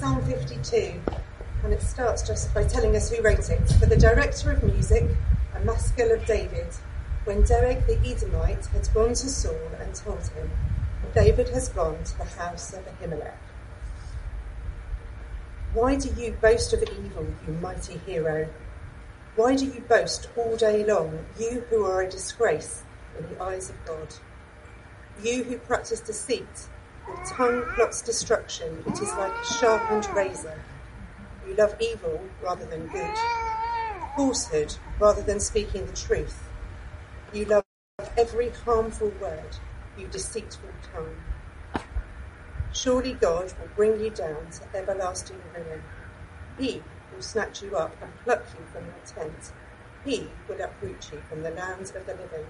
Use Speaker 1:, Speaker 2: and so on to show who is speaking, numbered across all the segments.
Speaker 1: Psalm 52, and it starts just by telling us who wrote it. For the director of music, a maskil of David, when Doeg the Edomite had gone to Saul and told him, David has gone to the house of Ahimelech. Why do you boast of evil, you mighty hero? Why do you boast all day long, you who are a disgrace in the eyes of God? You who practice deceit, tongue plots destruction, it is like a sharpened razor. You love evil rather than good, falsehood rather than speaking the truth. You love every harmful word, you deceitful tongue. Surely God will bring you down to everlasting ruin. He will snatch you up and pluck you from your tent. He will uproot you from the lands of the living.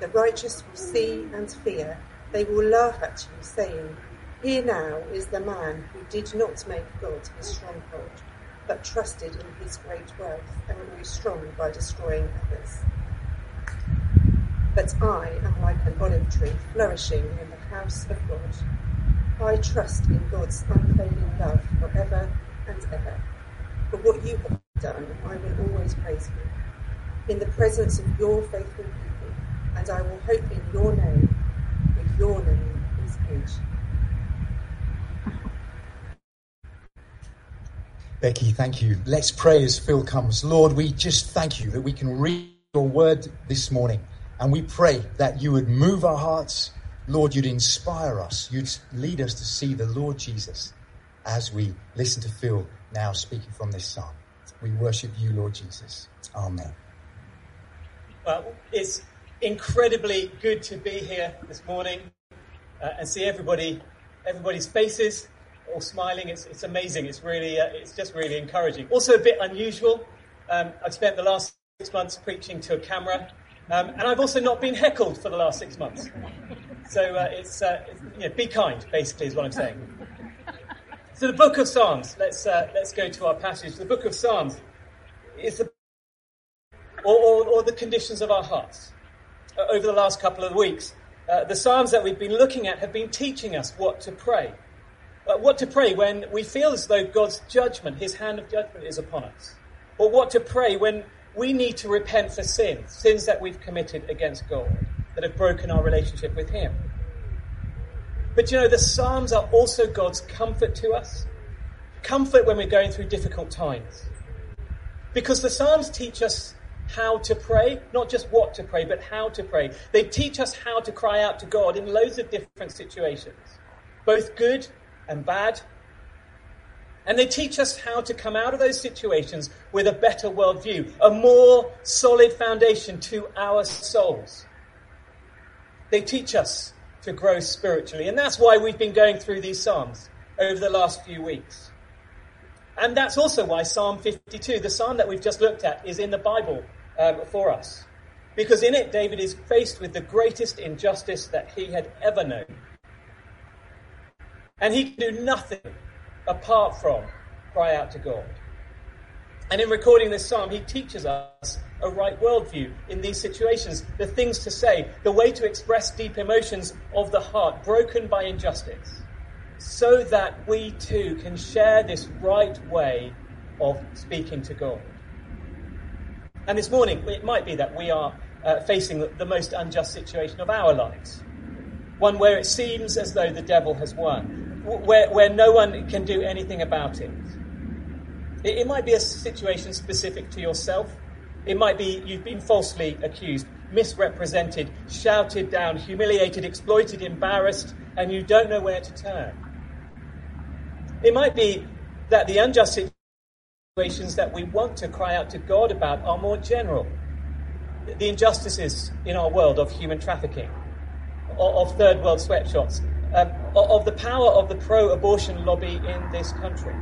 Speaker 1: The righteous will see and fear. They will laugh at you, saying, Here now is the man who did not make God his stronghold, but trusted in his great wealth and grew strong by destroying others. But I am like an olive tree flourishing in the house of God. I trust in God's unfailing love forever and ever. For what you have done, I will always praise you. In the presence of your faithful people, and I will hope in your name, for your name is.
Speaker 2: Becky, thank you. Let's pray as Phil comes. Lord, we just thank you that we can read your word this morning. And we pray that you would move our hearts. Lord, you'd inspire us. You'd lead us to see the Lord Jesus as we listen to Phil now speaking from this psalm. We worship you, Lord Jesus. Amen.
Speaker 3: Well, it's incredibly good to be here this morning uh, and see everybody, everybody's faces all smiling. It's, it's amazing. It's really, uh, it's just really encouraging. Also a bit unusual. Um, I've spent the last six months preaching to a camera, um, and I've also not been heckled for the last six months. So uh, it's, uh, it's you know, be kind, basically, is what I'm saying. So the book of Psalms. Let's uh, let's go to our passage. The book of Psalms is the or, or, or the conditions of our hearts. Uh, over the last couple of weeks, uh, the Psalms that we've been looking at have been teaching us what to pray. Uh, what to pray when we feel as though God's judgment, His hand of judgment, is upon us, or what to pray when we need to repent for sins, sins that we've committed against God, that have broken our relationship with Him. But you know, the Psalms are also God's comfort to us. Comfort when we're going through difficult times. Because the Psalms teach us how to pray, not just what to pray, but how to pray. They teach us how to cry out to God in loads of different situations, both good and bad. And they teach us how to come out of those situations with a better worldview, a more solid foundation to our souls. They teach us to grow spiritually. And that's why we've been going through these Psalms over the last few weeks. And that's also why Psalm 52, the Psalm that we've just looked at, is in the Bible um, for us. Because in it, David is faced with the greatest injustice that he had ever known. And he can do nothing apart from cry out to God. And in recording this psalm, he teaches us a right worldview in these situations, the things to say, the way to express deep emotions of the heart broken by injustice, so that we too can share this right way of speaking to God. And this morning, it might be that we are uh, facing the most unjust situation of our lives. One where it seems as though the devil has won, where, where no one can do anything about it. It, it might be a situation specific to yourself. It might be you've been falsely accused, misrepresented, shouted down, humiliated, exploited, embarrassed, and you don't know where to turn. It might be that the unjust situations that we want to cry out to God about are more general. The injustices in our world of human trafficking, of third world sweatshops, um, of the power of the pro abortion lobby in this country.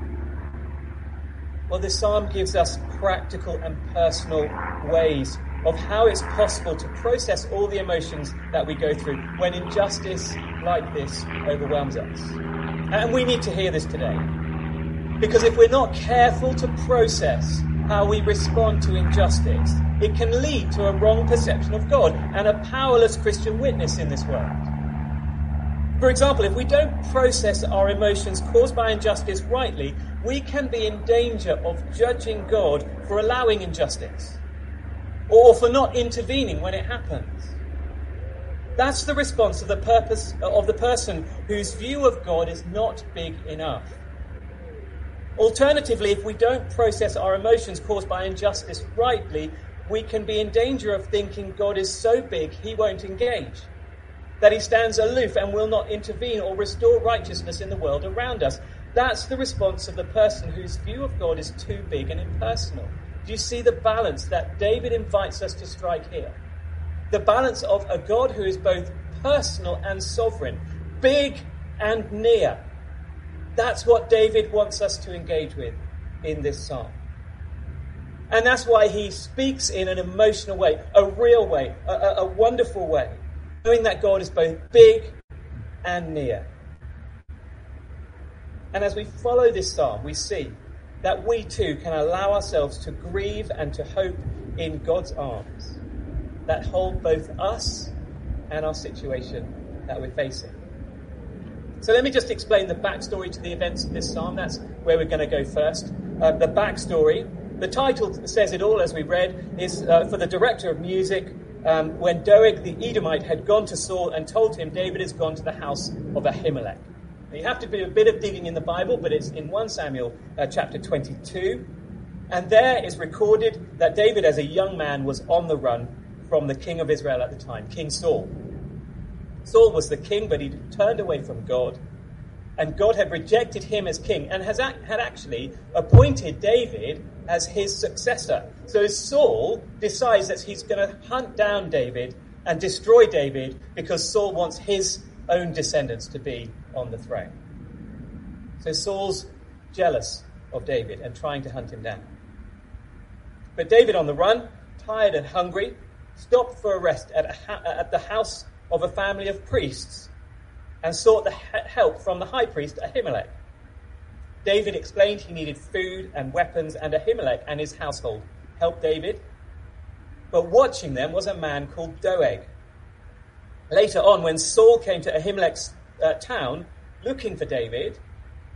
Speaker 3: Well, this psalm gives us practical and personal ways of how it's possible to process all the emotions that we go through when injustice like this overwhelms us. And we need to hear this today. Because if we're not careful to process how we respond to injustice, it can lead to a wrong perception of God and a powerless Christian witness in this world. For example, if we don't process our emotions caused by injustice rightly, we can be in danger of judging God for allowing injustice or for not intervening when it happens. That's the response of the purpose of the person whose view of God is not big enough. Alternatively, if we don't process our emotions caused by injustice rightly, we can be in danger of thinking God is so big he won't engage that he stands aloof and will not intervene or restore righteousness in the world around us. That's the response of the person whose view of God is too big and impersonal. Do you see the balance that David invites us to strike here? The balance of a God who is both personal and sovereign, big and near. That's what David wants us to engage with in this psalm. And that's why he speaks in an emotional way, a real way, a, a, a wonderful way knowing that God is both big and near. And as we follow this psalm, we see that we too can allow ourselves to grieve and to hope in God's arms that hold both us and our situation that we're facing. So let me just explain the backstory to the events of this psalm. That's where we're going to go first. Uh, the backstory, the title says it all, as we read, is uh, for the director of music, um, when Doeg the Edomite had gone to Saul and told him David has gone to the house of Ahimelech. Now, you have to do a bit of digging in the Bible, but it's in 1 Samuel uh, chapter 22. And there is recorded that David, as a young man, was on the run from the king of Israel at the time, King Saul. Saul was the king, but he'd turned away from God. And God had rejected him as king and has, had actually appointed David as his successor. So Saul decides that he's going to hunt down David and destroy David because Saul wants his own descendants to be on the throne. So Saul's jealous of David and trying to hunt him down. But David, on the run, tired and hungry, stopped for a rest at, a ha- at the house of a family of priests and sought the help from the high priest Ahimelech. David explained he needed food and weapons, and Ahimelech and his household helped David. But watching them was a man called Doeg. Later on, when Saul came to Ahimelech's uh, town looking for David,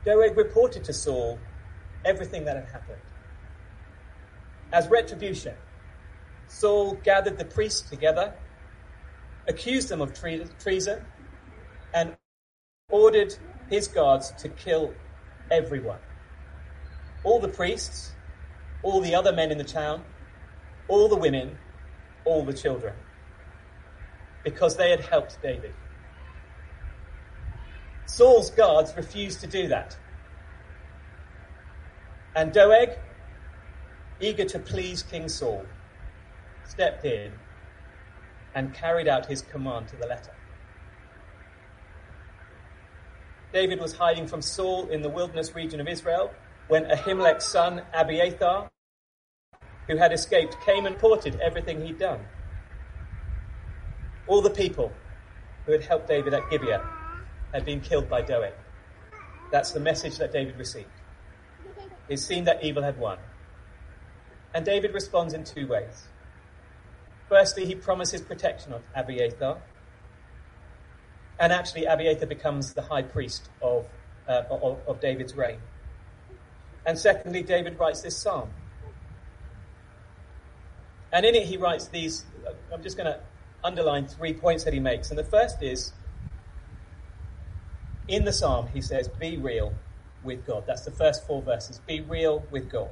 Speaker 3: Doeg reported to Saul everything that had happened. As retribution, Saul gathered the priests together, accused them of tre- treason, and ordered his guards to kill everyone. All the priests, all the other men in the town, all the women, all the children. Because they had helped David. Saul's guards refused to do that. And Doeg, eager to please King Saul, stepped in and carried out his command to the letter. David was hiding from Saul in the wilderness region of Israel when Ahimelech's son Abiathar, who had escaped, came and reported everything he'd done. All the people who had helped David at Gibeah had been killed by Doeg. That's the message that David received. It seemed that evil had won. And David responds in two ways. Firstly, he promises protection of Abiathar and actually, Abiathar becomes the high priest of, uh, of, of David's reign. And secondly, David writes this psalm. And in it, he writes these. I'm just going to underline three points that he makes. And the first is in the psalm, he says, Be real with God. That's the first four verses. Be real with God.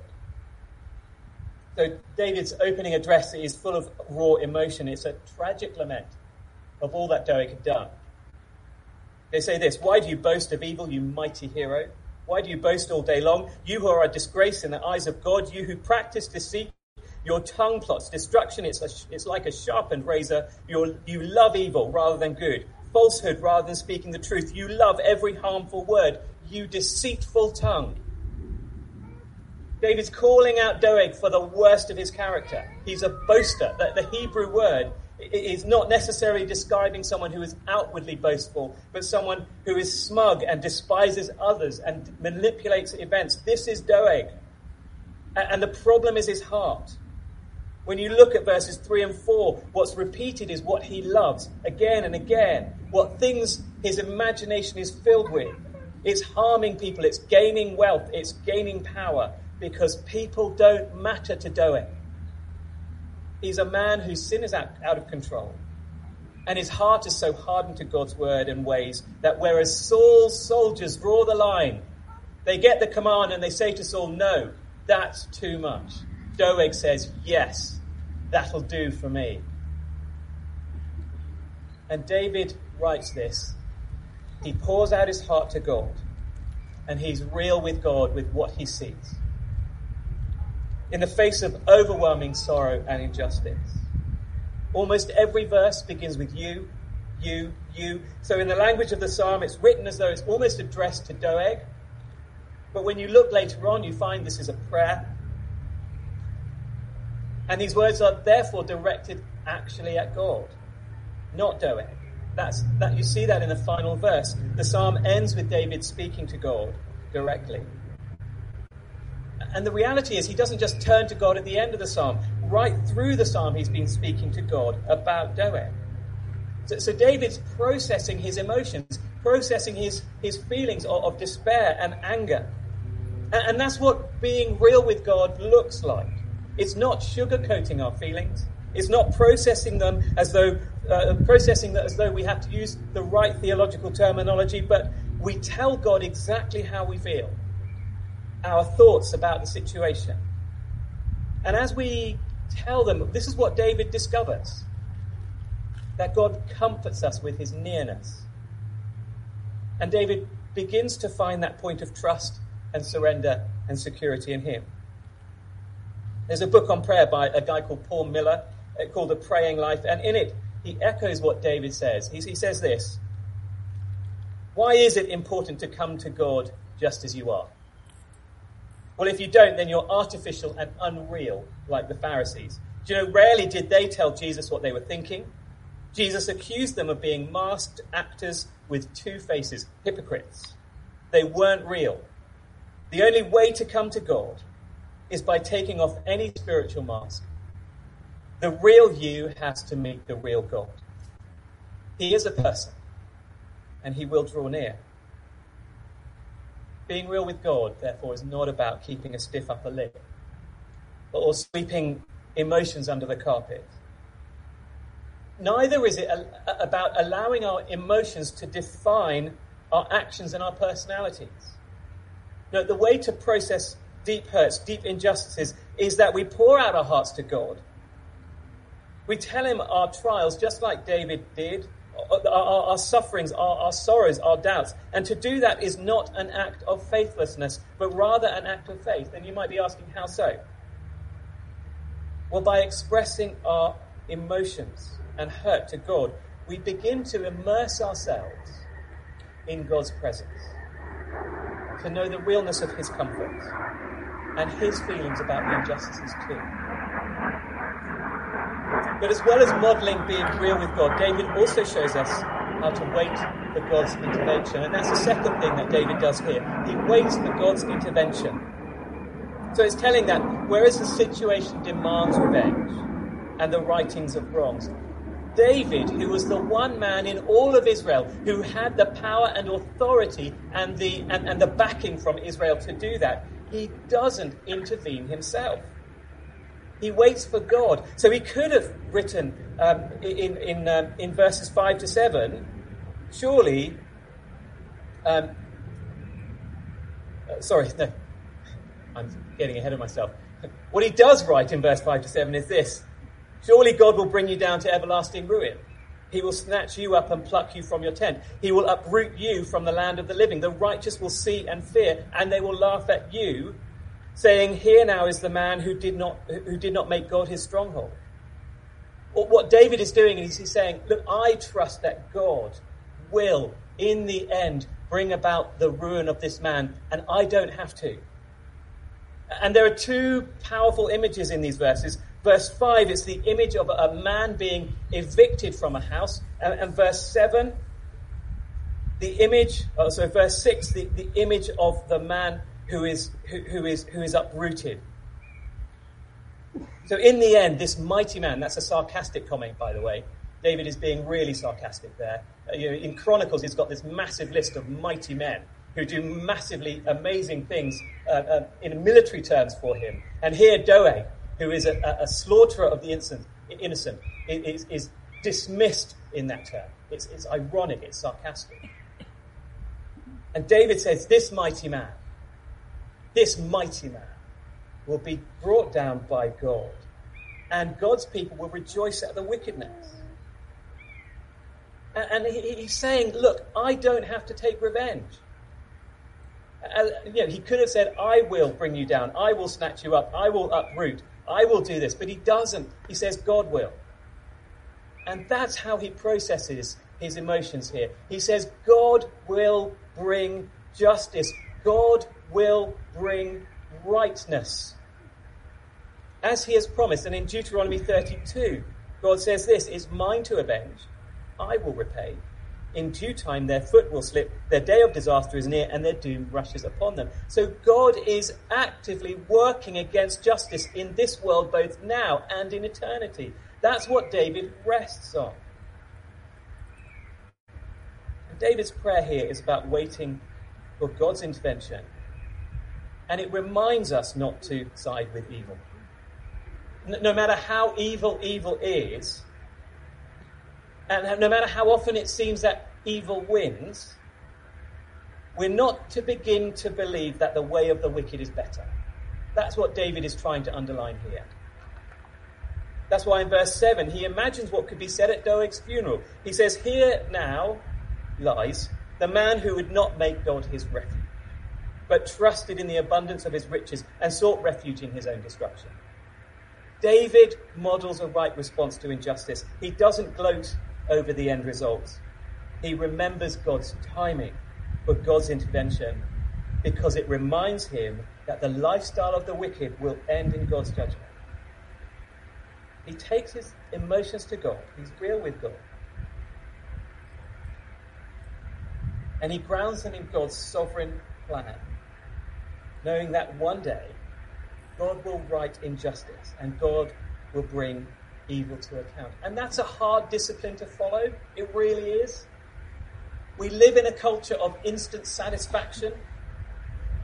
Speaker 3: So David's opening address is full of raw emotion. It's a tragic lament of all that Doeg had done. They say this Why do you boast of evil, you mighty hero? Why do you boast all day long? You who are a disgrace in the eyes of God, you who practice deceit, your tongue plots destruction. It's, a, it's like a sharpened razor. you you love evil rather than good, falsehood rather than speaking the truth. You love every harmful word, you deceitful tongue. David's calling out Doeg for the worst of his character. He's a boaster. The, the Hebrew word is not necessarily describing someone who is outwardly boastful, but someone who is smug and despises others and manipulates events. This is Doeg. And the problem is his heart. When you look at verses 3 and 4, what's repeated is what he loves again and again what things his imagination is filled with. It's harming people, it's gaining wealth, it's gaining power because people don't matter to Doeg. He's a man whose sin is out, out of control. And his heart is so hardened to God's word and ways that whereas Saul's soldiers draw the line, they get the command and they say to Saul, No, that's too much. Doeg says, Yes, that'll do for me. And David writes this. He pours out his heart to God, and he's real with God with what he sees. In the face of overwhelming sorrow and injustice, almost every verse begins with you, you, you. So, in the language of the psalm, it's written as though it's almost addressed to Doeg. But when you look later on, you find this is a prayer. And these words are therefore directed actually at God, not Doeg. That's, that, you see that in the final verse. The psalm ends with David speaking to God directly. And the reality is, he doesn't just turn to God at the end of the psalm. Right through the psalm, he's been speaking to God about Doeg. So, so David's processing his emotions, processing his, his feelings of, of despair and anger. And, and that's what being real with God looks like. It's not sugarcoating our feelings. It's not processing them as though uh, processing that as though we have to use the right theological terminology, but we tell God exactly how we feel, our thoughts about the situation. And as we tell them, this is what David discovers that God comforts us with his nearness. And David begins to find that point of trust and surrender and security in him. There's a book on prayer by a guy called Paul Miller uh, called The Praying Life, and in it, he echoes what David says. He says this Why is it important to come to God just as you are? Well, if you don't, then you're artificial and unreal, like the Pharisees. Do you know, rarely did they tell Jesus what they were thinking. Jesus accused them of being masked actors with two faces, hypocrites. They weren't real. The only way to come to God is by taking off any spiritual mask the real you has to meet the real God. He is a person, and he will draw near. Being real with God, therefore, is not about keeping a stiff upper lip or sweeping emotions under the carpet. Neither is it about allowing our emotions to define our actions and our personalities. No, the way to process deep hurts, deep injustices, is that we pour out our hearts to God we tell him our trials, just like David did, our, our, sufferings, our, our sorrows, our doubts. And to do that is not an act of faithlessness, but rather an act of faith. And you might be asking, how so? Well, by expressing our emotions and hurt to God, we begin to immerse ourselves in God's presence, to know the realness of His comfort and His feelings about the injustices too. But as well as modeling being real with God, David also shows us how to wait for God's intervention. And that's the second thing that David does here. He waits for God's intervention. So it's telling that whereas the situation demands revenge and the rightings of wrongs, David, who was the one man in all of Israel who had the power and authority and the, and, and the backing from Israel to do that, he doesn't intervene himself. He waits for God. So he could have written um, in, in, um, in verses 5 to 7, surely. Um, uh, sorry, no. I'm getting ahead of myself. What he does write in verse 5 to 7 is this Surely God will bring you down to everlasting ruin. He will snatch you up and pluck you from your tent. He will uproot you from the land of the living. The righteous will see and fear, and they will laugh at you saying, Here now is the man who did not, who did not make God his stronghold. What David is doing is he's saying, Look, I trust that God will, in the end, bring about the ruin of this man, and I don't have to. And there are two powerful images in these verses. Verse 5, it's the image of a man being evicted from a house. And, and verse 7, the image, oh, so verse 6, the, the image of the man who is, who, who, is, who is uprooted. So, in the end, this mighty man, that's a sarcastic comment, by the way. David is being really sarcastic there. uh, in Chronicles, he's got this massive list of mighty men who do massively amazing things uh, uh, in military terms for him. And here, Doeg, who is a, a, a slaughterer of the innocent, innocent is, is, dismissed in that term. It's, it's ironic, it's sarcastic. And David says, This mighty man, this mighty man will be brought down by God, and God's people will rejoice at the wickedness. And, he's saying, Look, I don't have to take revenge. You know, he could have said, I will bring you down, I will snatch you up, I will uproot, I will do this. But he doesn't. He says, God will. And that's how he processes his emotions here. He says, God will bring justice, God will bring rightness. As he has promised, and in Deuteronomy 32, God says this is mine to avenge, I will repay. In due time, their foot will slip, their day of disaster is near, and their doom rushes upon them. So God is actively working against justice in this world, both now and in eternity. That's what David rests on. And David's prayer here is about waiting for God's intervention, and it reminds us not to side with evil. No matter how evil evil is, and no matter how often it seems that evil wins, we're not to begin to believe that the way of the wicked is better. That's what David is trying to underline here. That's why in verse 7 he imagines what could be said at Doeg's funeral. He says, Here now lies the man who would not make God his refuge, but trusted in the abundance of his riches and sought refuge in his own destruction. David models a right response to injustice. He doesn't gloat over the end results. He remembers God's timing for God's intervention because it reminds him that the lifestyle of the wicked will end in God's judgment. He takes his emotions to God, he's real with God. And he grounds them in God's sovereign plan, knowing that one day God will right injustice and God will bring evil to account. And that's a hard discipline to follow. It really is. We live in a culture of instant satisfaction.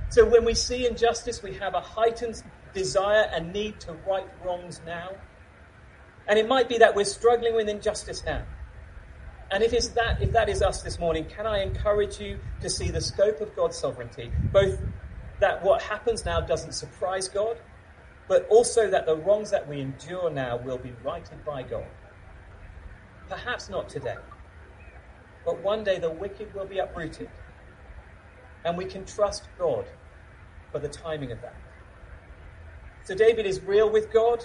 Speaker 3: So when we see injustice, we have a heightened desire and need to right wrongs now. And it might be that we're struggling with injustice now. And if, that, if that is us this morning, can I encourage you to see the scope of God's sovereignty? Both that what happens now doesn't surprise God, but also that the wrongs that we endure now will be righted by God. Perhaps not today, but one day the wicked will be uprooted, and we can trust God for the timing of that. So David is real with God,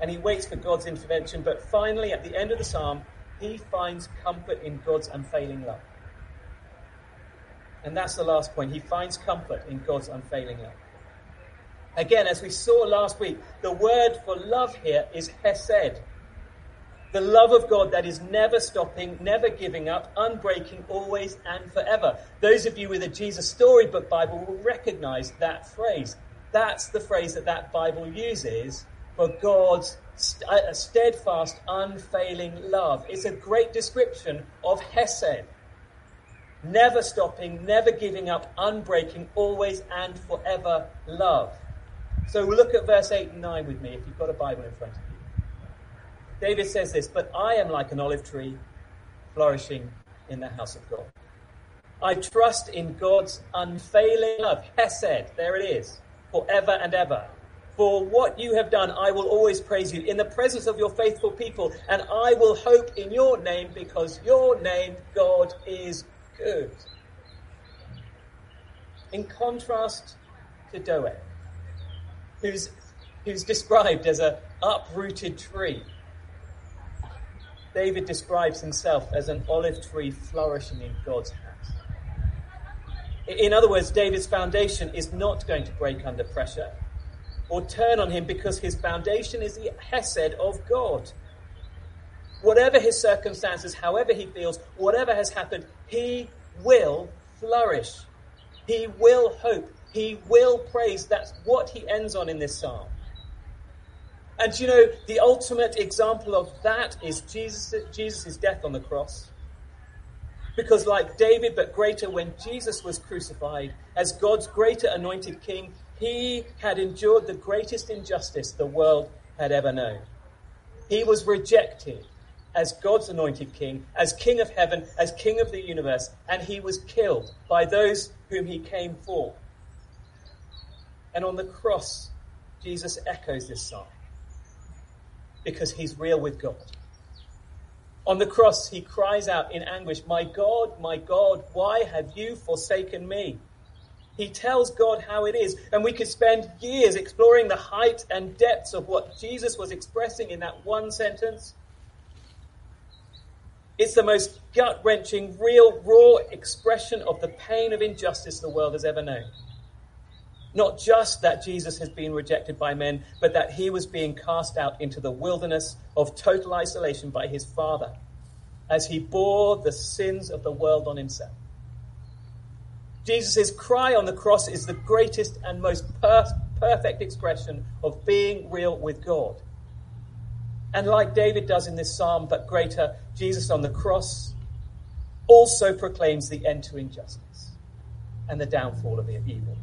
Speaker 3: and he waits for God's intervention, but finally, at the end of the psalm, he finds comfort in God's unfailing love. And that's the last point. He finds comfort in God's unfailing love. Again, as we saw last week, the word for love here is hesed. The love of God that is never stopping, never giving up, unbreaking, always and forever. Those of you with a Jesus Storybook Bible will recognize that phrase. That's the phrase that that Bible uses for God's uh, steadfast, unfailing love. It's a great description of Hesed. Never stopping, never giving up, unbreaking, always and forever love. So look at verse 8 and 9 with me if you've got a Bible in front of you. David says this, But I am like an olive tree flourishing in the house of God. I trust in God's unfailing love, Hesed, there it is, forever and ever. For what you have done, I will always praise you in the presence of your faithful people, and I will hope in your name because your name, God, is good. In contrast to Doeg, who's, who's described as an uprooted tree, David describes himself as an olive tree flourishing in God's hands. In other words, David's foundation is not going to break under pressure or turn on him because his foundation is the Hesed of God. Whatever his circumstances, however he feels, whatever has happened, he will flourish. He will hope. He will praise. That's what he ends on in this psalm. And you know, the ultimate example of that is Jesus' Jesus' death on the cross. Because, like David, but greater, when Jesus was crucified, as God's greater anointed king, he had endured the greatest injustice the world had ever known. He was rejected as God's anointed king, as king of heaven, as king of the universe, and he was killed by those whom he came for. And on the cross, Jesus echoes this psalm because he's real with God. On the cross, he cries out in anguish, My God, my God, why have you forsaken me? He tells God how it is, and we could spend years exploring the height and depths of what Jesus was expressing in that one sentence. It's the most gut wrenching, real, raw expression of the pain of injustice the world has ever known. Not just that Jesus has been rejected by men, but that he was being cast out into the wilderness of total isolation by his Father as he bore the sins of the world on himself. Jesus' cry on the cross is the greatest and most per- perfect expression of being real with God. And like David does in this psalm, but greater, Jesus on the cross also proclaims the end to injustice and the downfall of evil.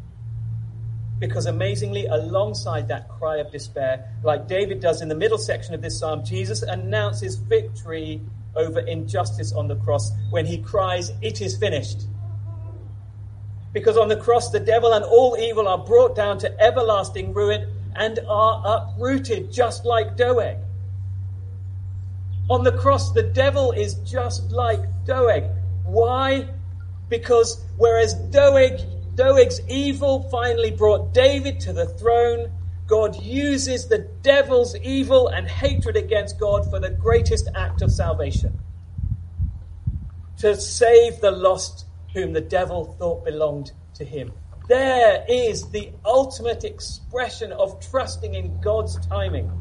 Speaker 3: Because amazingly, alongside that cry of despair, like David does in the middle section of this psalm, Jesus announces victory over injustice on the cross when he cries, It is finished. Because on the cross, the devil and all evil are brought down to everlasting ruin and are uprooted, just like Doeg. On the cross, the devil is just like Doeg. Why? Because whereas Doeg Doeg's evil finally brought David to the throne. God uses the devil's evil and hatred against God for the greatest act of salvation to save the lost whom the devil thought belonged to him. There is the ultimate expression of trusting in God's timing.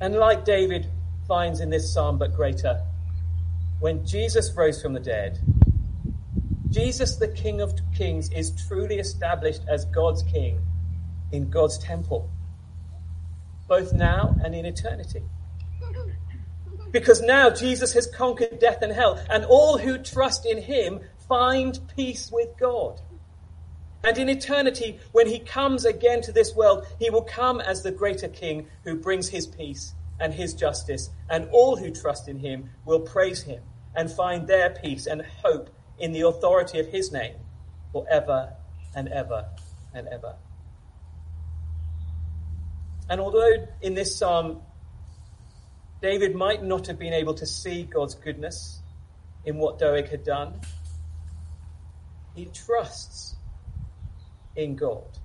Speaker 3: And like David finds in this psalm, but greater, when Jesus rose from the dead, Jesus, the King of Kings, is truly established as God's King in God's temple, both now and in eternity. Because now Jesus has conquered death and hell, and all who trust in him find peace with God. And in eternity, when he comes again to this world, he will come as the greater king who brings his peace and his justice, and all who trust in him will praise him and find their peace and hope in the authority of his name forever and ever and ever. And although in this psalm, David might not have been able to see God's goodness in what Doeg had done, he trusts in God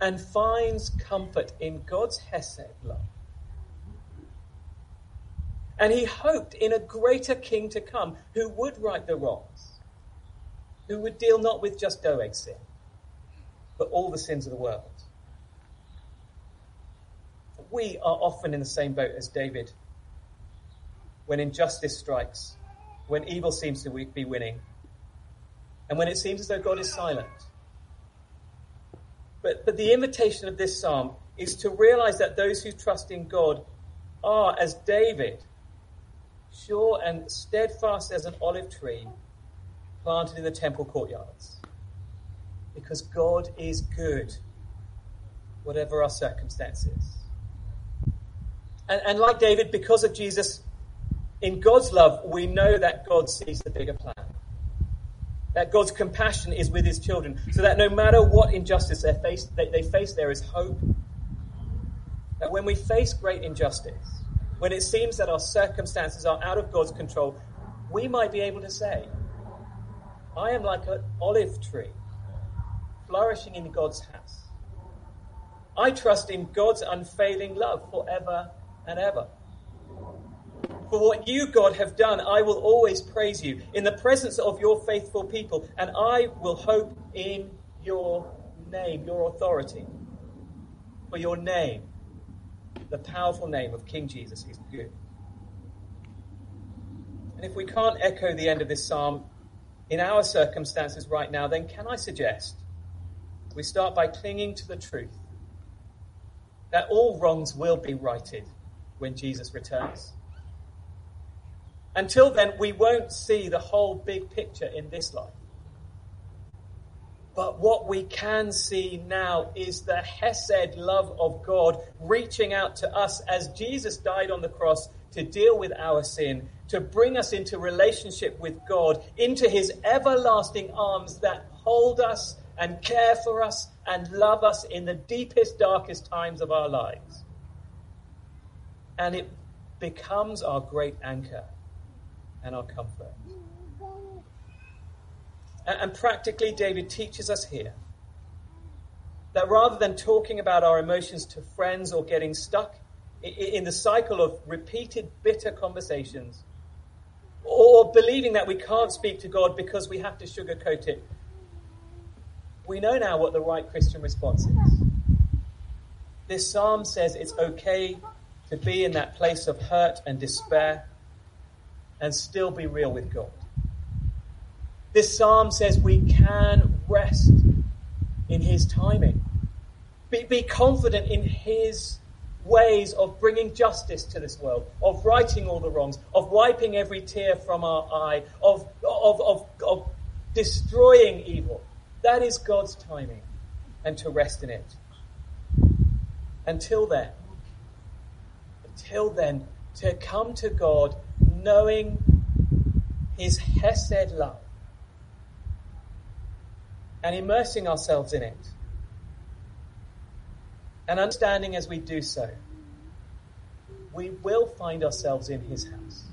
Speaker 3: and finds comfort in God's Hesed love and he hoped in a greater king to come who would right the wrongs, who would deal not with just Doeg's sin, but all the sins of the world. We are often in the same boat as David when injustice strikes, when evil seems to be winning, and when it seems as though God is silent. But, but the invitation of this psalm is to realize that those who trust in God are, as David, sure and steadfast as an olive tree planted in the temple courtyards. Because God is good, whatever our circumstances. And, and like David, because of Jesus, in God's love, we know that God sees the bigger plan. That God's compassion is with his children, so that no matter what injustice they face, they, they face, there is hope. That when we face great injustice, when it seems that our circumstances are out of God's control, we might be able to say, I am like an olive tree flourishing in God's house. I trust in God's unfailing love forever and ever. For what you, God, have done, I will always praise you in the presence of your faithful people, and I will hope in your name, your authority. For your name the powerful name of King Jesus is good. And if we can't echo the end of this psalm in our circumstances right now, then can I suggest we start by clinging to the truth that all wrongs will be righted when Jesus returns. Until then, we won't see the whole big picture in this life. But what we can see now is the Hesed love of God reaching out to us as Jesus died on the cross to deal with our sin, to bring us into relationship with God, into his everlasting arms that hold us and care for us and love us in the deepest, darkest times of our lives. And it becomes our great anchor and our comfort. And, practically, David teaches us here that rather than talking about our emotions to friends or getting stuck in the cycle of repeated bitter conversations, or believing that we can't speak to God because we have to sugarcoat it, we know now what the right Christian response is. This psalm says it's okay to be in that place of hurt and despair and still be real with God. This psalm says we can rest in his timing. Be, be confident in his ways of bringing justice to this world, of righting all the wrongs, of wiping every tear from our eye, of, of, of, of destroying evil. That is God's timing, and to rest in it. Until then, until then, to come to God knowing his Hesed love and immersing ourselves in it. And understanding as we do so, we will find ourselves in his house.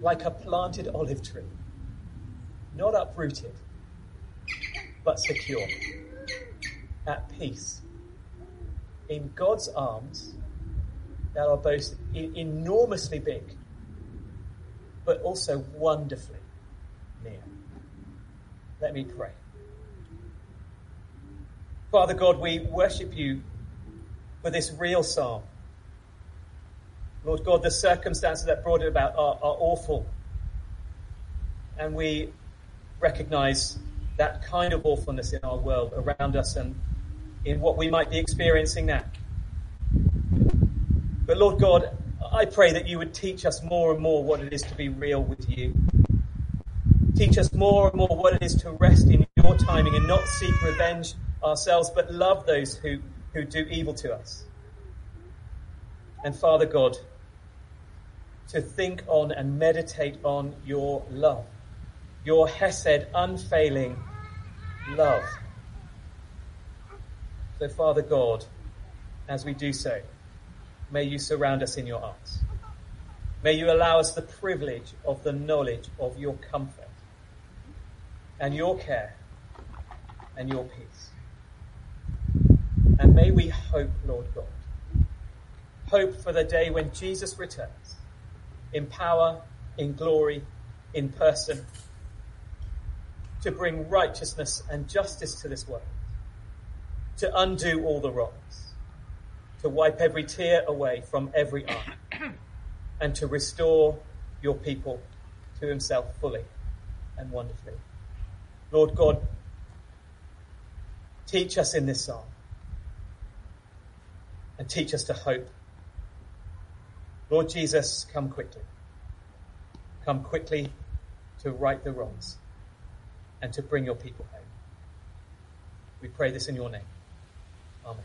Speaker 3: Like a planted olive tree, not uprooted, but secure, at peace, in God's arms that are both enormously big, but also wonderfully near. Let me pray. Father God, we worship you for this real psalm. Lord God, the circumstances that brought it about are, are awful. And we recognize that kind of awfulness in our world around us and in what we might be experiencing now. But Lord God, I pray that you would teach us more and more what it is to be real with you. Teach us more and more what it is to rest in your timing and not seek revenge ourselves, but love those who, who do evil to us. And Father God, to think on and meditate on your love, your Hesed, unfailing love. So, Father God, as we do so, may you surround us in your arms. May you allow us the privilege of the knowledge of your comfort and your care and your peace. And may we hope, Lord God, hope for the day when Jesus returns in power, in glory, in person, to bring righteousness and justice to this world, to undo all the wrongs, to wipe every tear away from every eye, and to restore your people to himself fully and wonderfully. Lord God, teach us in this psalm and teach us to hope. Lord Jesus, come quickly. Come quickly to right the wrongs and to bring your people home. We pray this in your name. Amen.